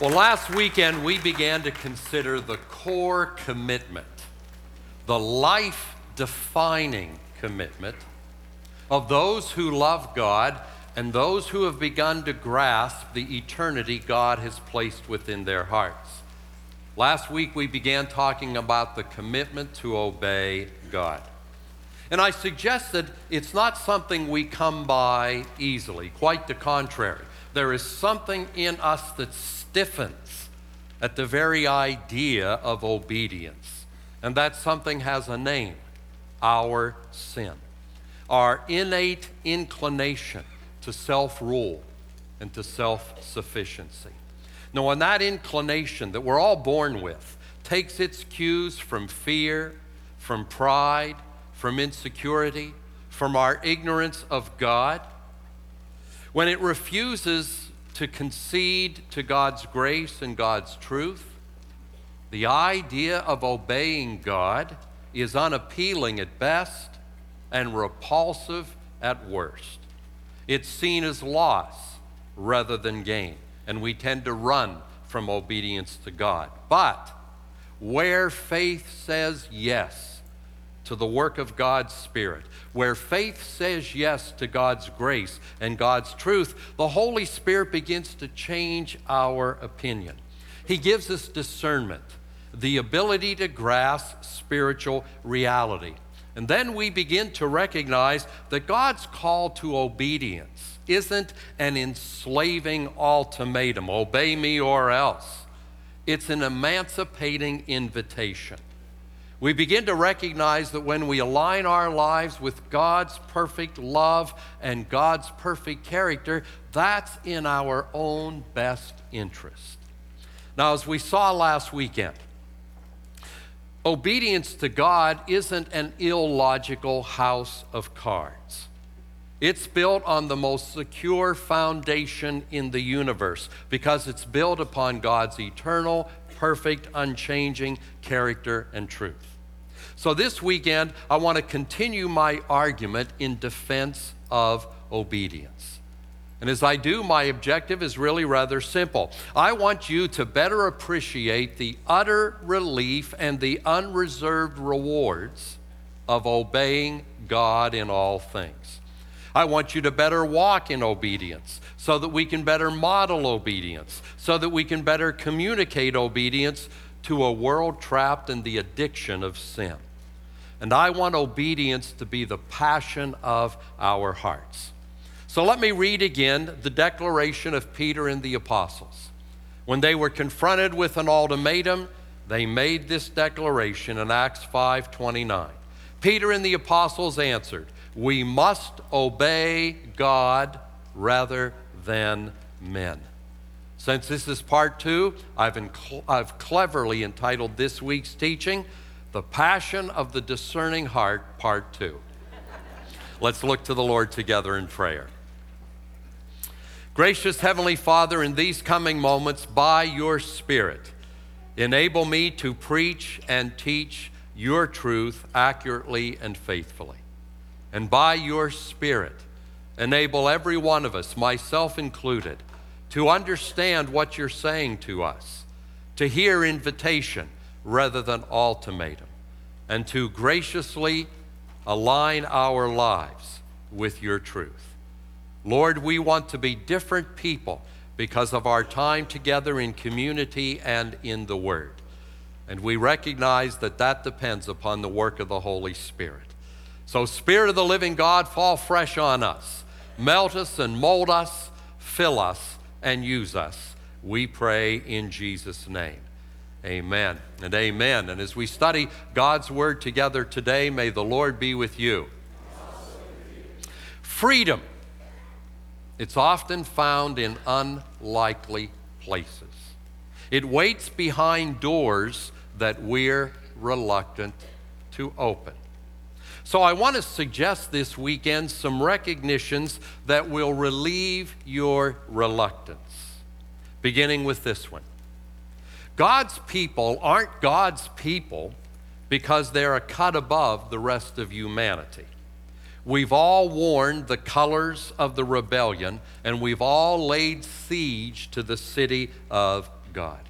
Well, last weekend we began to consider the core commitment, the life defining commitment of those who love God and those who have begun to grasp the eternity God has placed within their hearts. Last week we began talking about the commitment to obey God. And I suggested it's not something we come by easily, quite the contrary. There is something in us that stiffens at the very idea of obedience. And that something has a name our sin, our innate inclination to self rule and to self sufficiency. Now, when that inclination that we're all born with takes its cues from fear, from pride, from insecurity, from our ignorance of God, when it refuses to concede to God's grace and God's truth. The idea of obeying God is unappealing at best and repulsive at worst. It's seen as loss rather than gain, and we tend to run from obedience to God. But where faith says yes to the work of God's Spirit, where faith says yes to God's grace and God's truth, the Holy Spirit begins to change our opinion. He gives us discernment, the ability to grasp spiritual reality. And then we begin to recognize that God's call to obedience isn't an enslaving ultimatum obey me or else. It's an emancipating invitation we begin to recognize that when we align our lives with God's perfect love and God's perfect character, that's in our own best interest. Now, as we saw last weekend, obedience to God isn't an illogical house of cards. It's built on the most secure foundation in the universe because it's built upon God's eternal, perfect, unchanging character and truth. So this weekend, I want to continue my argument in defense of obedience. And as I do, my objective is really rather simple. I want you to better appreciate the utter relief and the unreserved rewards of obeying God in all things. I want you to better walk in obedience so that we can better model obedience, so that we can better communicate obedience to a world trapped in the addiction of sin. And I want obedience to be the passion of our hearts. So let me read again the declaration of Peter and the apostles. When they were confronted with an ultimatum, they made this declaration in Acts 5:29. Peter and the apostles answered, "We must obey God rather than men." Since this is part 2, I've, I've cleverly entitled this week's teaching the Passion of the Discerning Heart, Part 2. Let's look to the Lord together in prayer. Gracious Heavenly Father, in these coming moments, by your Spirit, enable me to preach and teach your truth accurately and faithfully. And by your Spirit, enable every one of us, myself included, to understand what you're saying to us, to hear invitation rather than ultimatum, and to graciously align our lives with your truth. Lord, we want to be different people because of our time together in community and in the Word. And we recognize that that depends upon the work of the Holy Spirit. So, Spirit of the living God, fall fresh on us. Melt us and mold us, fill us, and use us. We pray in Jesus' name. Amen and amen. And as we study God's word together today, may the Lord be with you. Freedom. It's often found in unlikely places. It waits behind doors that we're reluctant to open. So, I want to suggest this weekend some recognitions that will relieve your reluctance, beginning with this one God's people aren't God's people because they're a cut above the rest of humanity. We've all worn the colors of the rebellion, and we've all laid siege to the city of God.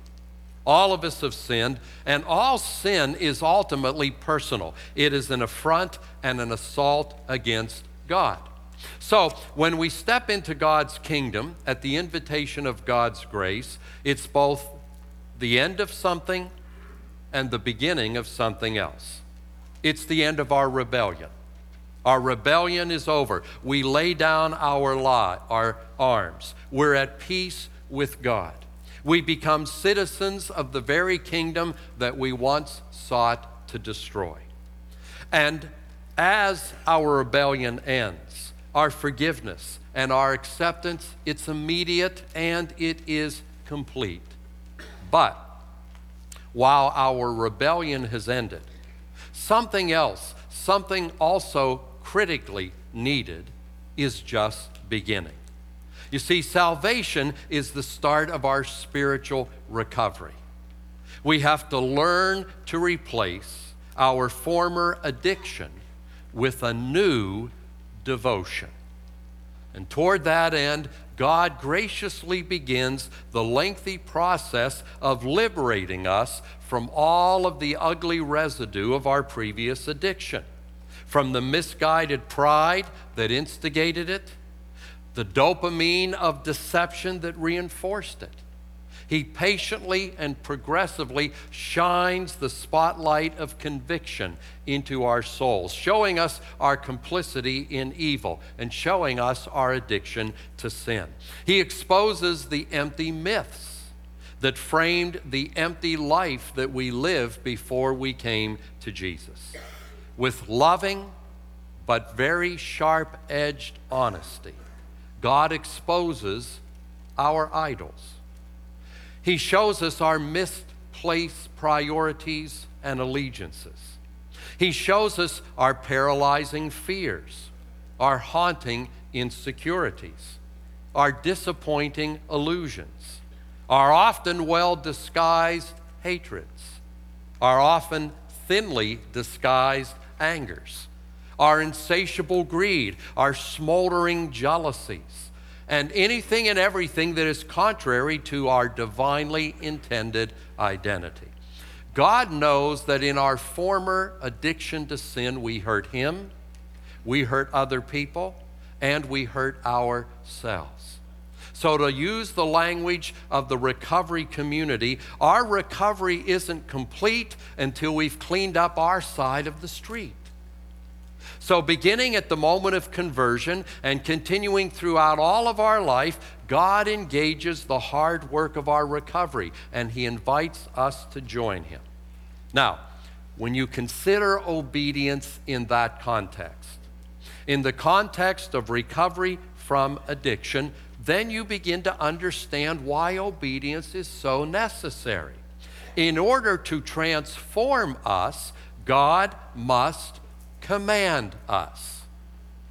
All of us have sinned, and all sin is ultimately personal. It is an affront and an assault against God. So, when we step into God's kingdom at the invitation of God's grace, it's both the end of something and the beginning of something else. It's the end of our rebellion. Our rebellion is over. We lay down our, lie, our arms. We're at peace with God we become citizens of the very kingdom that we once sought to destroy. And as our rebellion ends, our forgiveness and our acceptance, it's immediate and it is complete. But while our rebellion has ended, something else, something also critically needed, is just beginning. You see, salvation is the start of our spiritual recovery. We have to learn to replace our former addiction with a new devotion. And toward that end, God graciously begins the lengthy process of liberating us from all of the ugly residue of our previous addiction, from the misguided pride that instigated it the dopamine of deception that reinforced it. He patiently and progressively shines the spotlight of conviction into our souls, showing us our complicity in evil and showing us our addiction to sin. He exposes the empty myths that framed the empty life that we lived before we came to Jesus. With loving but very sharp edged honesty, God exposes our idols. He shows us our misplaced priorities and allegiances. He shows us our paralyzing fears, our haunting insecurities, our disappointing illusions, our often well disguised hatreds, our often thinly disguised angers our insatiable greed, our smoldering jealousies, and anything and everything that is contrary to our divinely intended identity. God knows that in our former addiction to sin, we hurt Him, we hurt other people, and we hurt ourselves. So, to use the language of the recovery community, our recovery isn't complete until we've cleaned up our side of the street. So, beginning at the moment of conversion and continuing throughout all of our life, God engages the hard work of our recovery and He invites us to join Him. Now, when you consider obedience in that context, in the context of recovery from addiction, then you begin to understand why obedience is so necessary. In order to transform us, God must command us.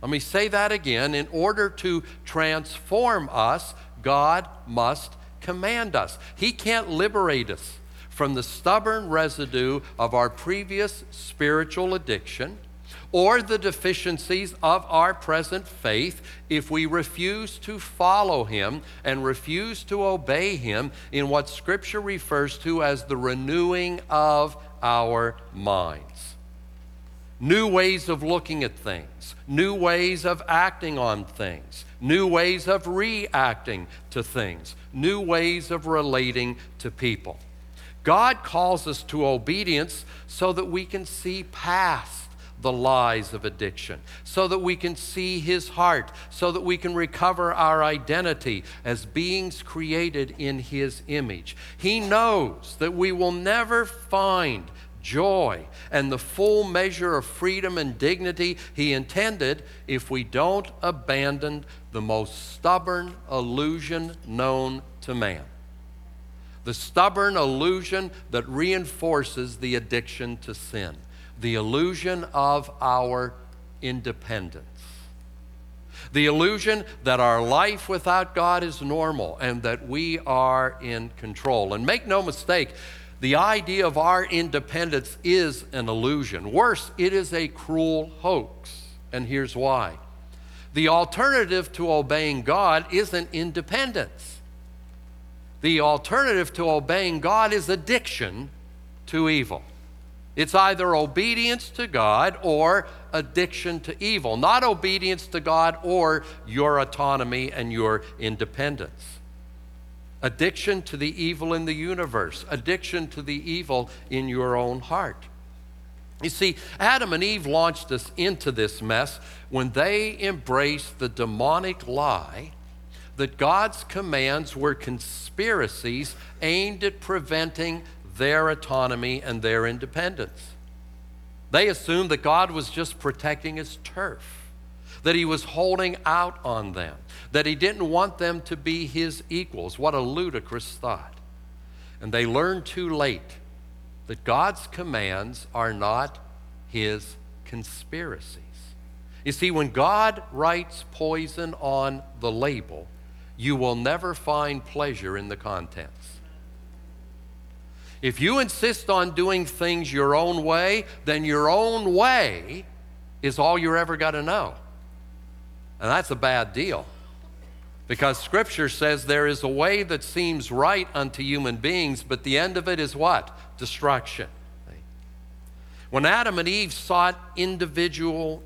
Let me say that again. In order to transform us, God must command us. He can't liberate us from the stubborn residue of our previous spiritual addiction or the deficiencies of our present faith if we refuse to follow Him and refuse to obey Him in what Scripture refers to as the renewing of our minds new ways of looking at things, new ways of acting on things, new ways of reacting to things, new ways of relating to people. God calls us to obedience so that we can see past the lies of addiction, so that we can see His heart, so that we can recover our identity as beings created in His image. He knows that we will never find joy, and the full measure of freedom and dignity He intended if we don't abandon the most stubborn illusion known to man. The stubborn illusion that reinforces the addiction to sin, the illusion of our independence. The illusion that our life without God is normal and that we are in control. And make no mistake, the idea of our independence is an illusion. Worse, it is a cruel hoax. And here's why the alternative to obeying God isn't independence, The alternative to obeying God is addiction to evil. It's either obedience to God or addiction to evil, not obedience to God or your autonomy and your independence. Addiction to the evil in the universe, addiction to the evil in your own heart. You see, Adam and Eve launched us into this mess when they embraced the demonic lie that God's commands were conspiracies aimed at preventing their autonomy and their independence. They assumed that God was just protecting his turf, that he was holding out on them, that he didn't want them to be his equals. What a ludicrous thought. And they learned too late that God's commands are not his conspiracies. You see, when God writes poison on the label, you will never find pleasure in the contents. If you insist on doing things your own way, then your own way is all you're ever going to know. And that's a bad deal. Because Scripture says there is a way that seems right unto human beings, but the end of it is what? Destruction. When Adam and Eve sought individual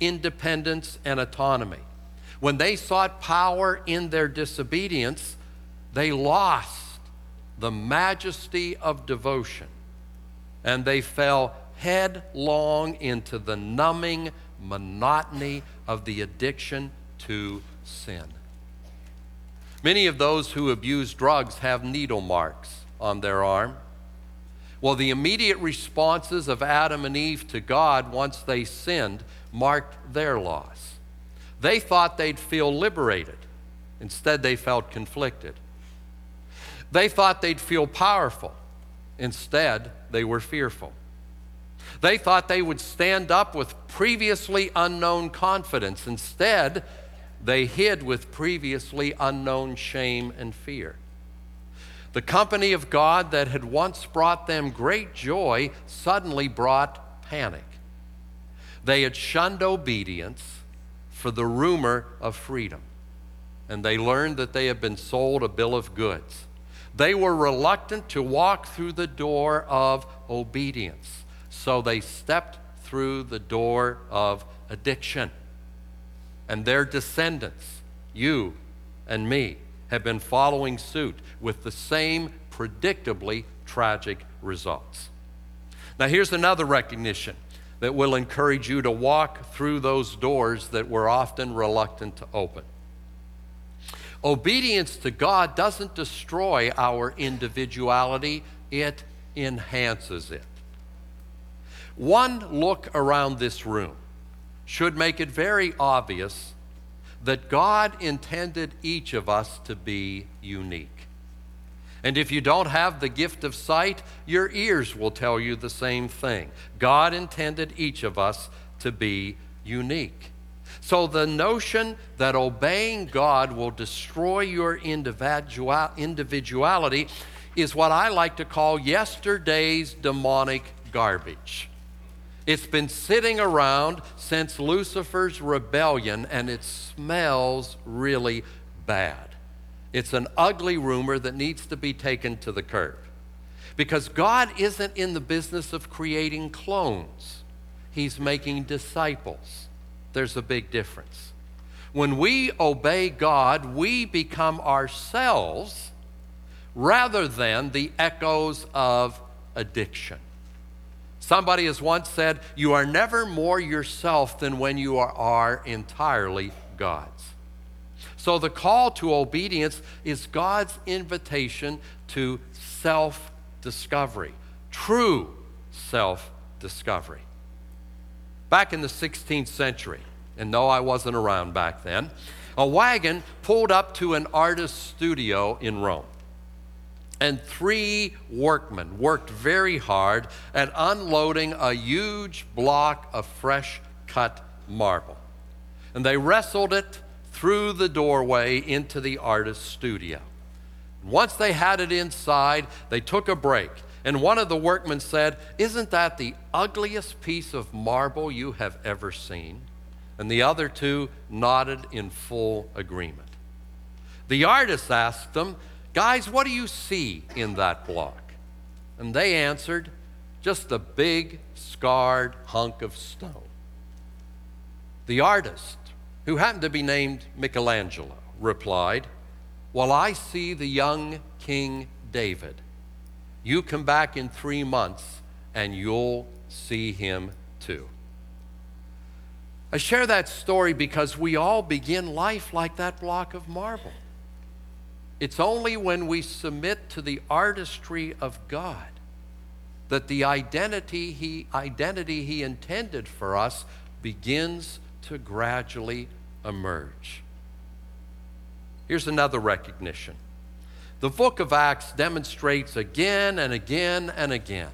independence and autonomy, when they sought power in their disobedience, they lost the majesty of devotion, and they fell headlong into the numbing monotony of the addiction to sin. Many of those who abuse drugs have needle marks on their arm. Well, the immediate responses of Adam and Eve to God once they sinned marked their loss. They thought they'd feel liberated. Instead, they felt conflicted. They thought they'd feel powerful. Instead, they were fearful. They thought they would stand up with previously unknown confidence. Instead, they hid with previously unknown shame and fear. The company of God that had once brought them great joy suddenly brought panic. They had shunned obedience for the rumor of freedom, and they learned that they had been sold a bill of goods. They were reluctant to walk through the door of obedience, so they stepped through the door of addiction. And their descendants, you and me, have been following suit with the same predictably tragic results. Now, here's another recognition that will encourage you to walk through those doors that we're often reluctant to open. Obedience to God doesn't destroy our individuality, it enhances it. One look around this room should make it very obvious that God intended each of us to be unique. And if you don't have the gift of sight, your ears will tell you the same thing. God intended each of us to be unique. So the notion that obeying God will destroy your individuality is what I like to call yesterday's demonic garbage. It's been sitting around since Lucifer's rebellion and it smells really bad. It's an ugly rumor that needs to be taken to the curb. Because God isn't in the business of creating clones, He's making disciples there's a big difference. When we obey God, we become ourselves rather than the echoes of addiction. Somebody has once said, You are never more yourself than when you are, entirely God's. So the call to obedience is God's invitation to self discovery, true self discovery. Back in the 16th century, and no, I wasn't around back then, a wagon pulled up to an artist's studio in Rome. And three workmen worked very hard at unloading a huge block of fresh cut marble. And they wrestled it through the doorway into the artist's studio. Once they had it inside, they took a break and one of the workmen said, Isn't that the ugliest piece of marble you have ever seen? And the other two nodded in full agreement. The artist asked them, Guys, what do you see in that block? And they answered, Just a big, scarred hunk of stone. The artist, who happened to be named Michelangelo, replied, Well, I see the young King David. You come back in three months and you'll see him too. I share that story because we all begin life like that block of marble. It's only when we submit to the artistry of God that the identity he, identity he intended for us begins to gradually emerge. Here's another recognition. The book of Acts demonstrates again and again and again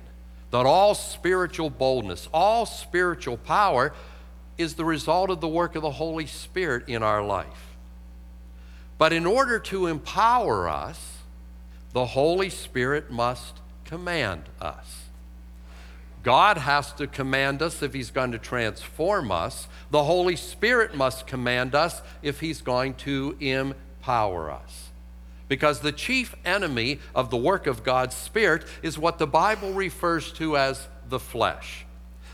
that all spiritual boldness, all spiritual power is the result of the work of the Holy Spirit in our life. But in order to empower us, the Holy Spirit must command us. God has to command us if He's going to transform us. The Holy Spirit must command us if He's going to empower us. Because the chief enemy of the work of God's Spirit is what the Bible refers to as the flesh.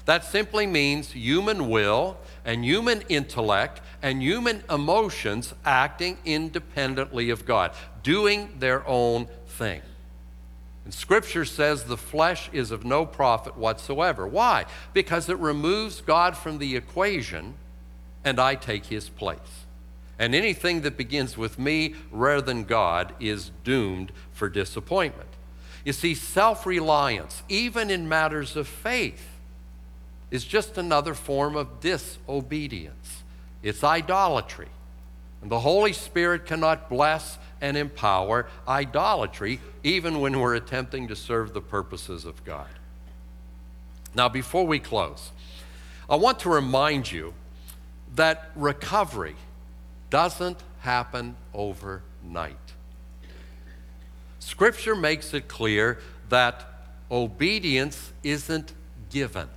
That simply means human will and human intellect and human emotions acting independently of God, doing their own thing. And Scripture says the flesh is of no profit whatsoever. Why? Because it removes God from the equation and I take his place. And anything that begins with me rather than God is doomed for disappointment. You see, self reliance, even in matters of faith, is just another form of disobedience. It's idolatry. And the Holy Spirit cannot bless and empower idolatry, even when we're attempting to serve the purposes of God. Now, before we close, I want to remind you that recovery doesn't happen overnight. Scripture makes it clear that obedience isn't given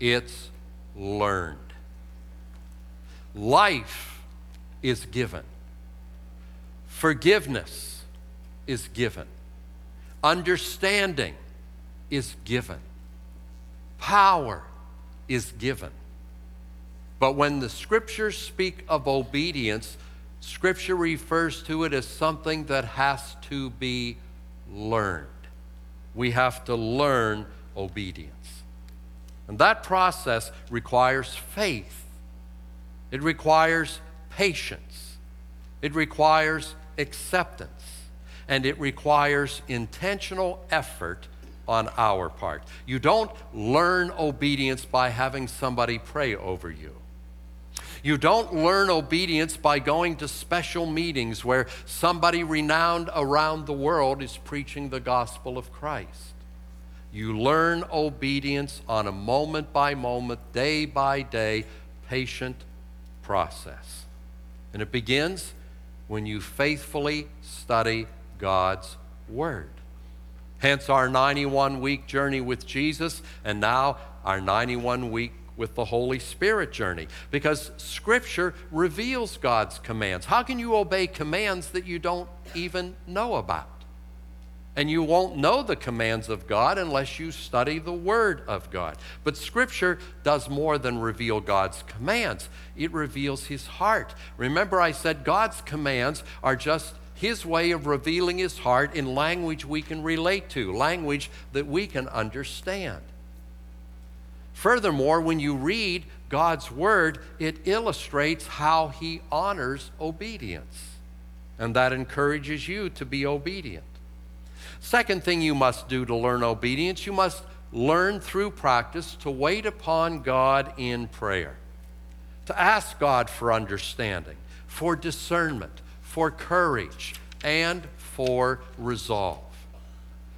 it's learned. Life is given, forgiveness is given, understanding is given, power is given. But when the scriptures speak of obedience, scripture refers to it as something that has to be learned. We have to learn obedience. And that process requires faith, it requires patience, it requires acceptance, and it requires intentional effort on our part. You don't learn obedience by having somebody pray over you. You don't learn obedience by going to special meetings where somebody renowned around the world is preaching the gospel of Christ. You learn obedience on a moment by moment, day by day, patient process. And it begins when you faithfully study God's Word. Hence our 91 week journey with Jesus, and now our 91 week with the Holy Spirit journey. Because Scripture reveals God's commands. How can you obey commands that you don't even know about? And you won't know the commands of God unless you study the Word of God. But Scripture does more than reveal God's commands, it reveals His heart. Remember, I said God's commands are just His way of revealing His heart in language we can relate to, language that we can understand. Furthermore, when you read God's Word, it illustrates how He honors obedience. And that encourages you to be obedient. Second thing you must do to learn obedience, you must learn through practice to wait upon God in prayer, to ask God for understanding, for discernment, for courage, and for resolve.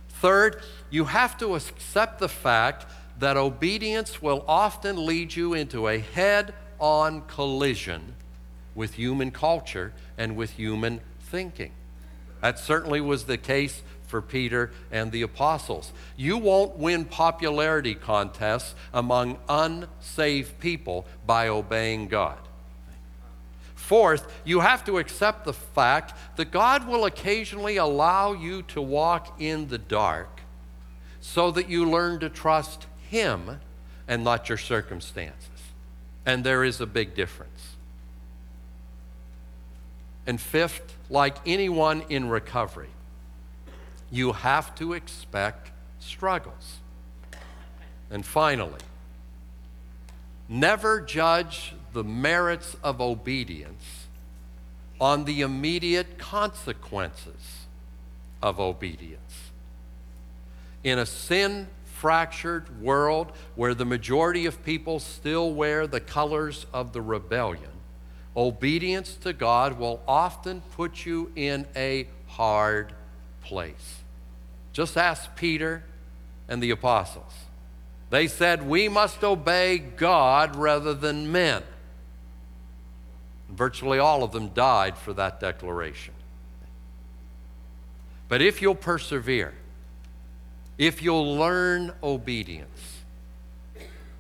Third, you have to accept the fact that obedience will often lead you into a head on collision with human culture and with human thinking. That certainly was the case for Peter and the apostles. You won't win popularity contests among unsaved people by obeying God. Fourth, you have to accept the fact that God will occasionally allow you to walk in the dark so that you learn to trust Him and not your circumstances. And there is a big difference. And fifth, like anyone in recovery, you have to expect struggles. And finally, never judge the merits of obedience on the immediate consequences of obedience. In a sin fractured world where the majority of people still wear the colors of the rebellion, obedience to God will often put you in a hard place. Just ask Peter and the apostles. They said, We must obey God rather than men. Virtually all of them died for that declaration. But if you'll persevere, if you'll learn obedience,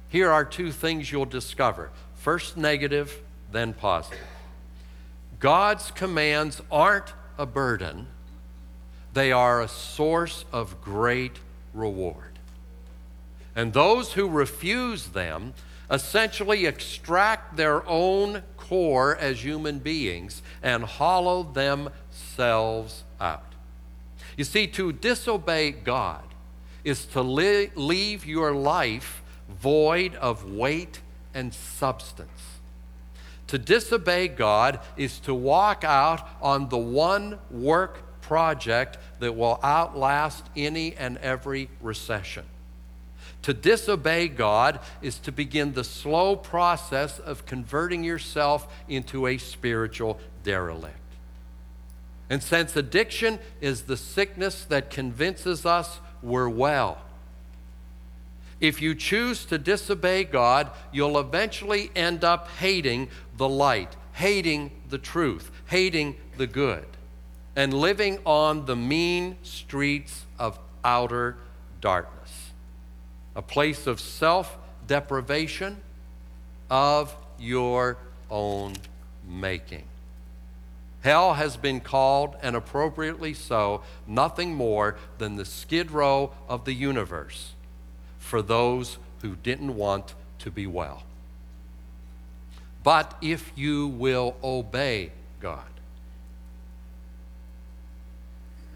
here are two things you'll discover first negative, then positive. God's commands aren't a burden, they are a source of great reward. And those who refuse them essentially extract their own core as human beings and hollow themselves out. You see, to disobey God is to li- leave your life void of weight and substance. To disobey God is to walk out on the one work project that will outlast any and every recession. To disobey God is to begin the slow process of converting yourself into a spiritual derelict. And since addiction is the sickness that convinces us we're well, if you choose to disobey God, you'll eventually end up hating the light, hating the truth, hating the good, and living on the mean streets of outer darkness a place of self deprivation of your own making. Hell has been called, and appropriately so, nothing more than the skid row of the universe for those who didn't want to be well. But if you will obey God,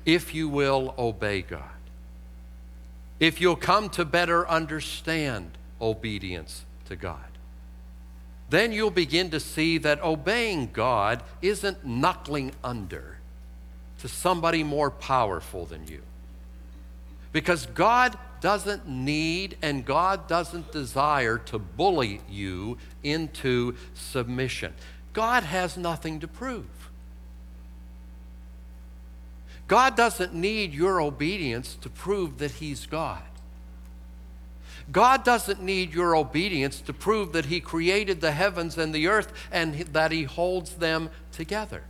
if you will obey God, if you'll come to better understand obedience to God. Then you'll begin to see that obeying God isn't knuckling under to somebody more powerful than you. Because God doesn't need and God doesn't desire to bully you into submission. God has nothing to prove. God doesn't need your obedience to prove that He's God. God doesn't need your obedience to prove that He created the heavens and the earth and that He holds them together.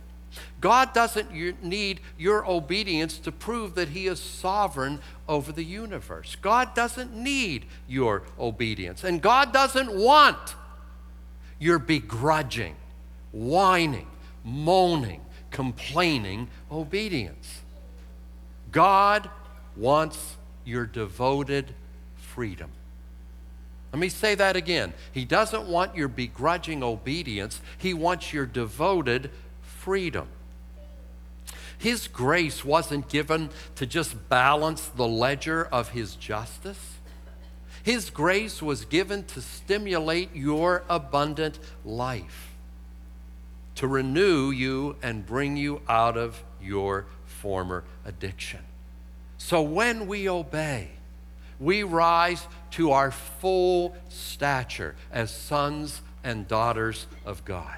God doesn't need your obedience to prove that He is sovereign over the universe. God doesn't need your obedience. And God doesn't want your begrudging, whining, moaning, complaining obedience. God wants your devoted freedom. Let me say that again. He doesn't want your begrudging obedience, He wants your devoted freedom. His grace wasn't given to just balance the ledger of His justice. His grace was given to stimulate your abundant life, to renew you and bring you out of your former addiction. So when we obey, we rise to our full stature as sons and daughters of God.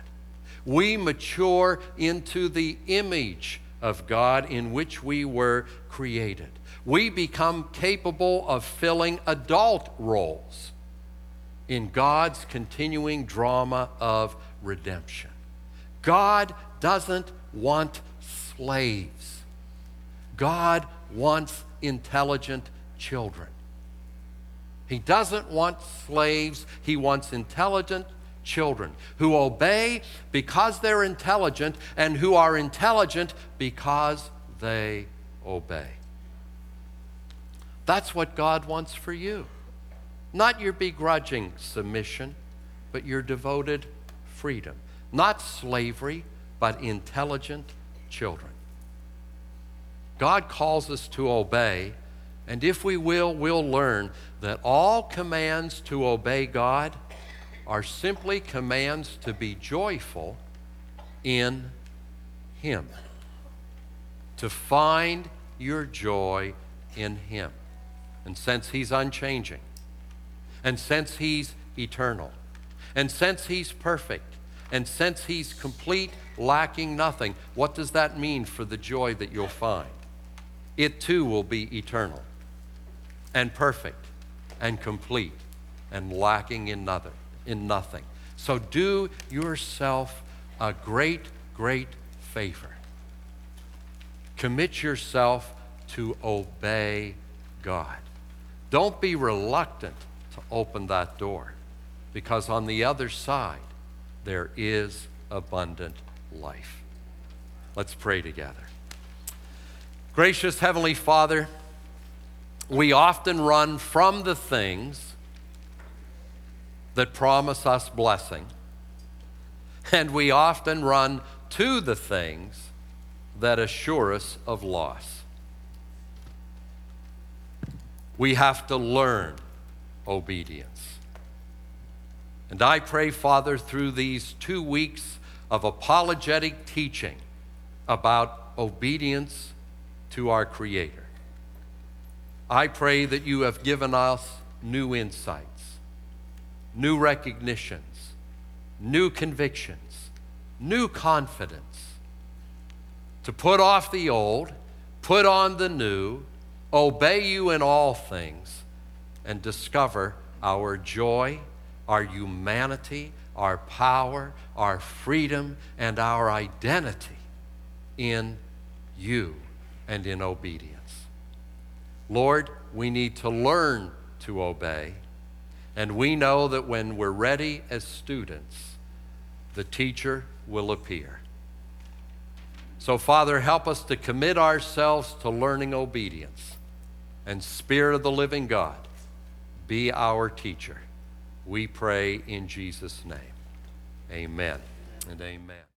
We mature into the image of God in which we were created. We become capable of filling adult roles in God's continuing drama of redemption. God doesn't want slaves. God wants intelligent children. He doesn't want slaves, He wants intelligent children who obey because they're intelligent and who are intelligent because they obey. That's what God wants for you. Not your begrudging submission, but your devoted freedom. Not slavery, but intelligent children. God calls us to obey, and if we will, we'll learn that all commands to obey God are simply commands to be joyful in Him, to find your joy in Him. And since He's unchanging, and since He's eternal, and since He's perfect, and since He's complete, lacking nothing, what does that mean for the joy that you'll find? It too will be eternal, and perfect, and complete, and lacking in nothing. In nothing. So do yourself a great, great favor. Commit yourself to obey God. Don't be reluctant to open that door because on the other side, there is abundant life. Let's pray together. Gracious Heavenly Father, we often run from the things that promise us blessing, and we often run to the things that assure us of loss. We have to learn obedience. And I pray, Father, through these two weeks of apologetic teaching about obedience to our Creator, I pray that you have given us new insights, new recognitions, new convictions, new confidence to put off the old, put on the new, obey you in all things, and discover our joy, our humanity, our power, our freedom, and our identity in you and in obedience. Lord, we need to learn to obey, and we know that when we're ready as students, the teacher will appear. So, Father, help us to commit ourselves to learning obedience. And, Spirit of the living God, be our teacher. We pray in Jesus' name. Amen and amen.